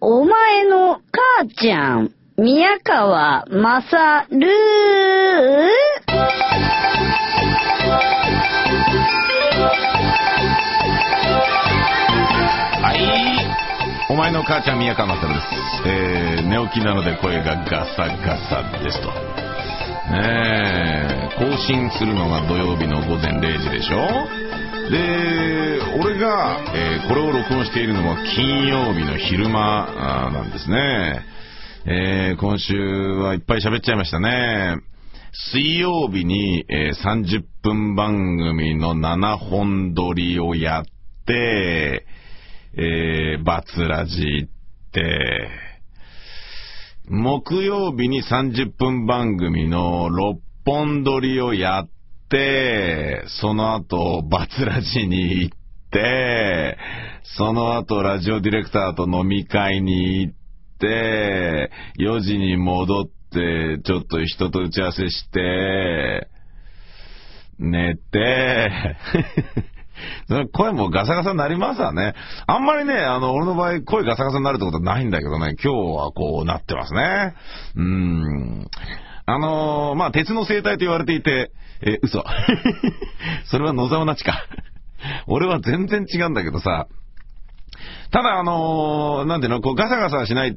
お前の母ちゃん、宮川まさるはい。お前の母ちゃん宮川まさるです。えー、寝起きなので声がガサガサですと。ねえ、更新するのが土曜日の午前0時でしょ？で、俺が、えーこれを録音しているのは金曜日の昼間なんですね。えー今週はいっぱい喋っちゃいましたね。水曜日に、えー30分番組の7本撮りをやって、えーバツラジって、木曜日に30分番組の6本撮りをやって、その後、バツラジに行って、その後、ラジオディレクターと飲み会に行って、4時に戻って、ちょっと人と打ち合わせして、寝て、声もガサガサになりますわね。あんまりね、あの、俺の場合、声ガサガサになるってことはないんだけどね、今日はこうなってますね。うーん。あのーまあ、鉄の生態と言われていて、え嘘。それは野沢なちか。俺は全然違うんだけどさ、ただ、あのーなんていうの、こう、ガサガサしないっ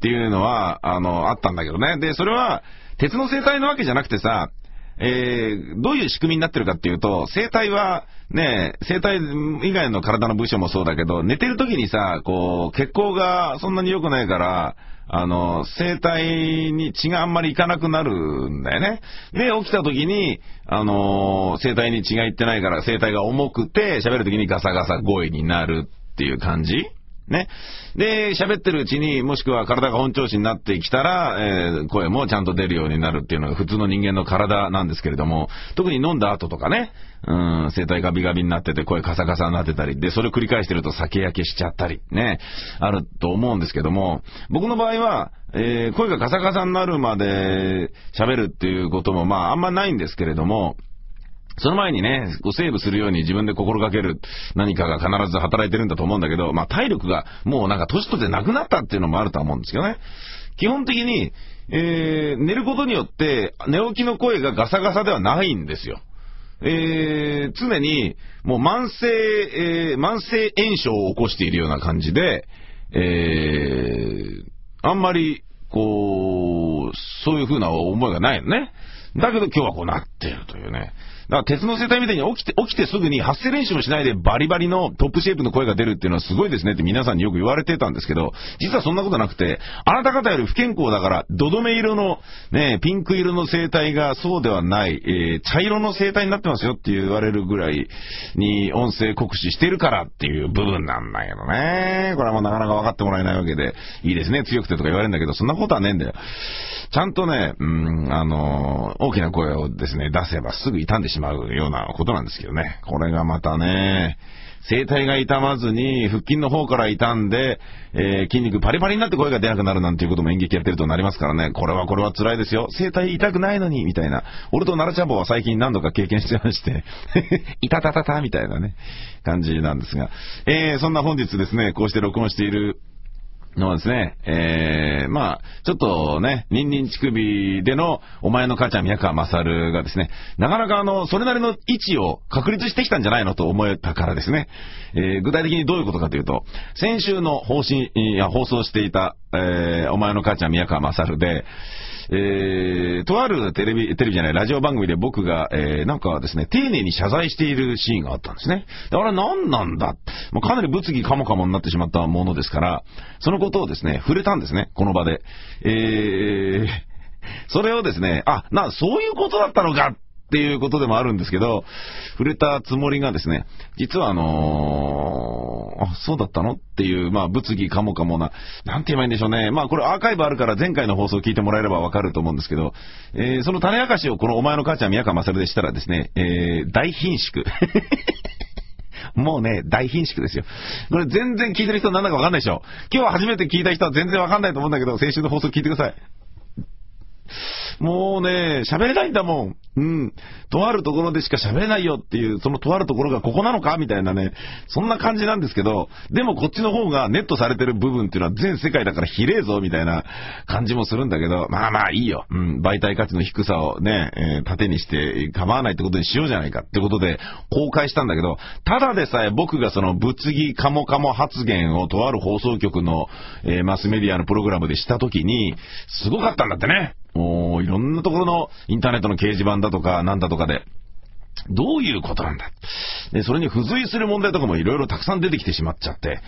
ていうのは、あのあったんだけどね。で、それは、鉄の生態のわけじゃなくてさ、えーどういう仕組みになってるかっていうと、生体は、ね、生体以外の体の部署もそうだけど、寝てる時にさ、こう、血行がそんなに良くないから、あの、生体に血があんまりいかなくなるんだよね。で、起きた時に、あの生体に血がいってないから、生体が重くて、喋る時にガサガサ声になるっていう感じね。で、喋ってるうちにもしくは体が本調子になってきたら、えー声もちゃんと出るようになるっていうのが普通の人間の体なんですけれども、特に飲んだ後とかね、うん、声帯ガビガビになってて声カサカサになってたり、で、それを繰り返してると酒焼けしちゃったり、ね、あると思うんですけども、僕の場合は、えー声がカサカサになるまで喋るっていうことも、まあ、あんまないんですけれども、その前にね、こうセーブするように自分で心がける何かが必ず働いてるんだと思うんだけど、まあ体力がもうなんか年取ってなくなったっていうのもあるとは思うんですけどね。基本的に、えー寝ることによって寝起きの声がガサガサではないんですよ。えー常にもう慢性、えー慢性炎症を起こしているような感じで、えーあんまり、こう、そういう風な思いがないのね。だけど今日はこうなってるというね。だから鉄の生態みたいに起きて、起きてすぐに発声練習もしないでバリバリのトップシェイプの声が出るっていうのはすごいですねって皆さんによく言われてたんですけど、実はそんなことなくて、あなた方より不健康だから、ドドメ色の、ね、ピンク色の生態がそうではない、えー茶色の生態になってますよって言われるぐらいに音声酷使してるからっていう部分なんだけどね。これはもうなかなか分かってもらえないわけで、いいですね、強くてとか言われるんだけど、そんなことはねえんだよ。ちゃんとね、うん、あの、大きな声をですね、出せばすぐ傷んでしまうようなことなんですけどね。これがまたね、声帯が痛まずに、腹筋の方から傷んで、えー筋肉パリパリになって声が出なくなるなんていうことも演劇やってるとなりますからね。これはこれは辛いですよ。声帯痛くないのに、みたいな。俺と奈良ちゃんぼは最近何度か経験してまして、いたたたたみたいなね、感じなんですが。えーそんな本日ですね、こうして録音しているのはですね、えー、まあ、ちょっとね、ニンニン乳首での、お前の母ちゃん宮川勝がですね、なかなかあの、それなりの位置を確立してきたんじゃないのと思えたからですね、えー具体的にどういうことかというと、先週の方針、いや、放送していた、えーお前の母ちゃん宮川勝で、えーとあるテレビ、テレビじゃない、ラジオ番組で僕が、えーなんかですね、丁寧に謝罪しているシーンがあったんですね。であれ何なんだ？もうかなり物議かもかもになってしまったものですから、そのことをですね、触れたんですね、この場で。えー、それをですね、あ、な、そういうことだったのかっていうことでもあるんですけど、触れたつもりがですね、実はあのーあ、そうだったのっていう、まあ、物議かもかもな、なんて言えばいいんでしょうね。まあ、これアーカイブあるから前回の放送を聞いてもらえればわかると思うんですけど、えーその種明かしをこのお前の母ちゃん宮川勝でしたらですね、えー大貧縮。もうね、大貧縮ですよ。これ全然聞いてる人なんだかわかんないでしょ。今日初めて聞いた人は全然わかんないと思うんだけど、先週の放送聞いてください。もうね、喋れないんだもん。うん。とあるところでしか喋れないよっていう、そのとあるところがここなのかみたいなね、そんな感じなんですけど、でもこっちの方がネットされてる部分っていうのは全世界だからひれえぞみたいな感じもするんだけど、まあまあいいよ。うん。媒体価値の低さをね、えー、盾にして構わないってことにしようじゃないかってことで公開したんだけど、ただでさえ僕がその物議カモカモ発言をとある放送局の、えー、マスメディアのプログラムでした時に、すごかったんだってね。もう、いろんなところのインターネットの掲示板だとか、なんだとかで、どういうことなんだ。で、それに付随する問題とかもいろいろたくさん出てきてしまっちゃって、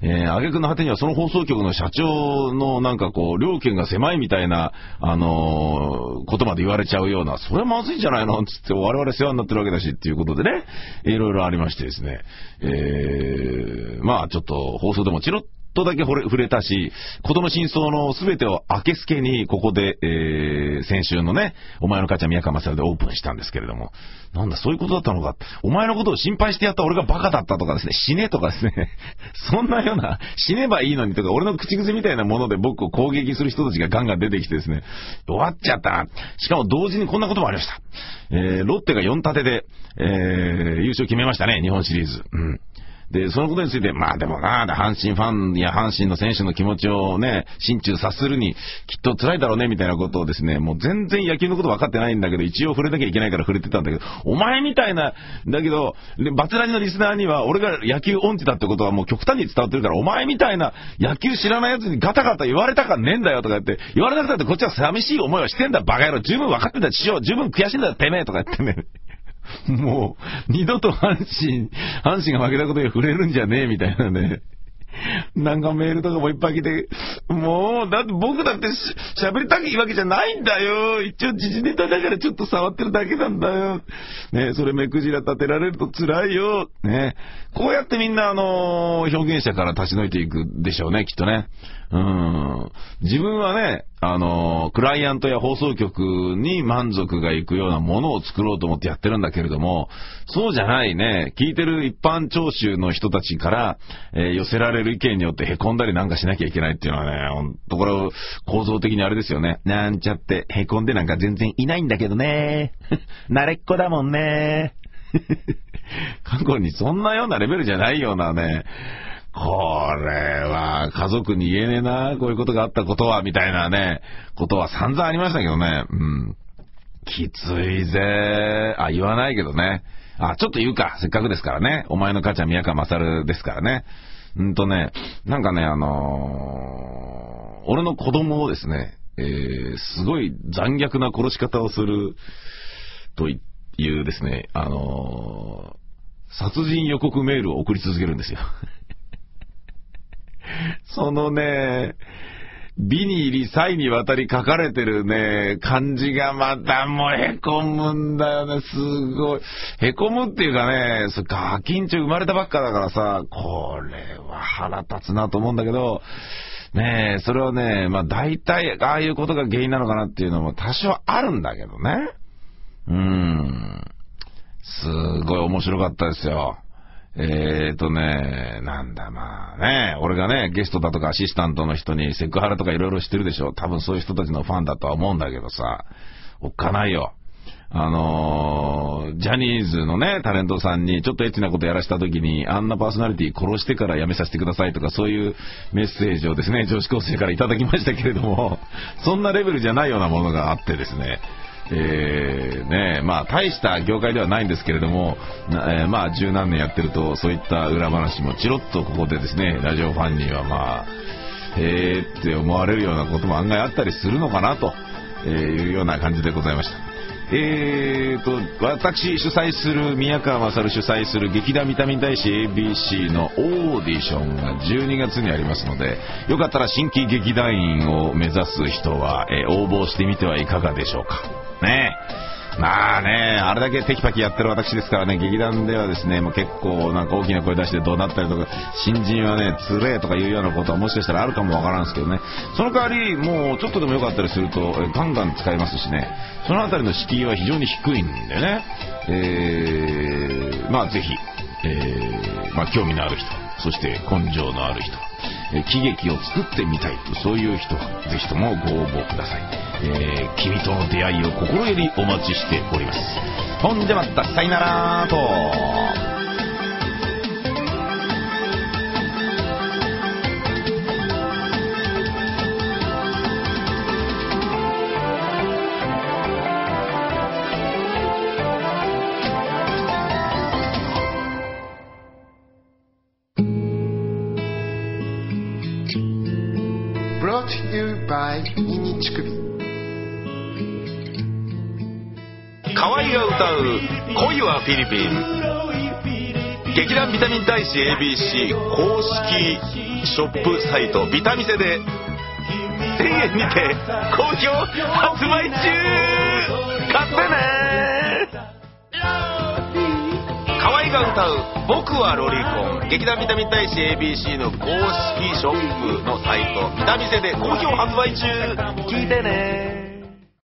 えー、挙句の果てにはその放送局の社長のなんかこう、料金が狭いみたいな、あのー、ことまで言われちゃうような、それはまずいんじゃないのつって我々世話になってるわけだしっていうことでね、いろいろありましてですね、えー、まあちょっと放送でもチロッとだけ触れたし、ことの真相の全てを明けすけに、ここで、えー、先週のね、お前の母ちゃん宮川勝でオープンしたんですけれども、なんだ、そういうことだったのか。お前のことを心配してやった俺がバカだったとかですね、死ねとかですね、そんなような、死ねばいいのにとか、俺の口癖みたいなもので僕を攻撃する人たちがガンガン出てきてですね、終わっちゃった。しかも同時にこんなこともありました。えー、ロッテが4立てで、えー、優勝決めましたね、日本シリーズ。うん。で、そのことについて、まあでもな、阪神ファンや阪神の選手の気持ちをね、心中察するに、きっと辛いだろうね、みたいなことをですね、もう全然野球のこと分かってないんだけど、一応触れなきゃいけないから触れてたんだけど、お前みたいな、だけど、バツラジのリスナーには、俺が野球音痴だってことはもう極端に伝わってるから、お前みたいな野球知らない奴にガタガタ言われたかねえんだよとか言って、言われなくたってこっちは寂しい思いをしてんだ、バカ野郎。十分分かってた、師匠。十分悔しいんだよ、てめえとか言ってね。もう、二度と阪神、阪神が負けたことに触れるんじゃねえみたいなね。なんかメールとかもいっぱい来て、もう、だって僕だって喋りたいわけじゃないんだよ。一応時事ネタだからちょっと触ってるだけなんだよ。ね、それ目くじら立てられると辛いよ。ね。こうやってみんなあのー、表現者から立ち退いていくでしょうね、きっとね。うん。自分はね、あの、クライアントや放送局に満足がいくようなものを作ろうと思ってやってるんだけれども、そうじゃないね、聞いてる一般聴衆の人たちから、えー、寄せられる意見によって凹んだりなんかしなきゃいけないっていうのはね、ほんとこれ構造的にあれですよね。なんちゃって凹んでなんか全然いないんだけどね。慣れっこだもんね。過去にそんなようなレベルじゃないようなね、これは家族に言えねえな、こういうことがあったことは、みたいなね、ことは散々ありましたけどね。うん。きついぜ。あ、言わないけどね。あ、ちょっと言うか。せっかくですからね。お前の母ちゃん宮川勝ですからね。うんとね、なんかね、あのー、俺の子供をですね、えー、すごい残虐な殺し方をするというですね、あのー、殺人予告メールを送り続けるんですよ。そのね、美に入り、際にわたり書かれてるね、漢字がまたもうへこむんだよね、すごい。へこむっていうかね、そガキンチョ生まれたばっかだからさ、これは腹立つなと思うんだけど、ねえ、それはね、まあ大体、ああいうことが原因なのかなっていうのも多少あるんだけどね。うーん。すごい面白かったですよ。えーとね、なんだね、俺がね、ゲストだとかアシスタントの人にセクハラとかいろいろしてるでしょ。多分そういう人たちのファンだとは思うんだけどさ、おっかないよ。あのー、ジャニーズのね、タレントさんにちょっとエッチなことやらした時に、あんなパーソナリティ殺してから辞めさせてくださいとか、そういうメッセージをですね、女子高生からいただきましたけれども、そんなレベルじゃないようなものがあってですね、えー、ねまあ、大した業界ではないんですけれども、えー、まあ、十何年やってると、そういった裏話もチロッとここでですね、ラジオファンにはまあ、へーって思われるようなことも案外あったりするのかなというような感じでございました。えーと、私主催する、宮川勝主催する劇団ビタミン大使 ABC のオーディションが12月にありますので、よかったら新規劇団員を目指す人は、えー、応募してみてはいかがでしょうか。ね。まあね、あれだけテキパキやってる私ですからね、劇団ではですね、もう結構なんか大きな声出してどうなったりとか、新人はね、つれとかいうようなことはもしかしたらあるかもわからんですけどね、その代わり、もうちょっとでもよかったりすると、ガンガン使えますしね、そのあたりの敷居は非常に低いんでね、えー、まあぜひ、えー、まあ興味のある人、そして根性のある人、え喜劇を作ってみたいそういう人はぜひともご応募ください、えー君との出会いを心よりお待ちしております。ほんじゃまたさいならと。ブロー to you by ニンニン乳首河合が歌う「恋はフィリピン」劇団ビタミン大使 ABC 公式ショップサイトビタミセで1000円にて好評発売中。買ってね。河合が歌う「僕はロリコン」劇団ビタミン大使 ABC の公式ショップのサイトビタミセで好評発売中。聞いてね。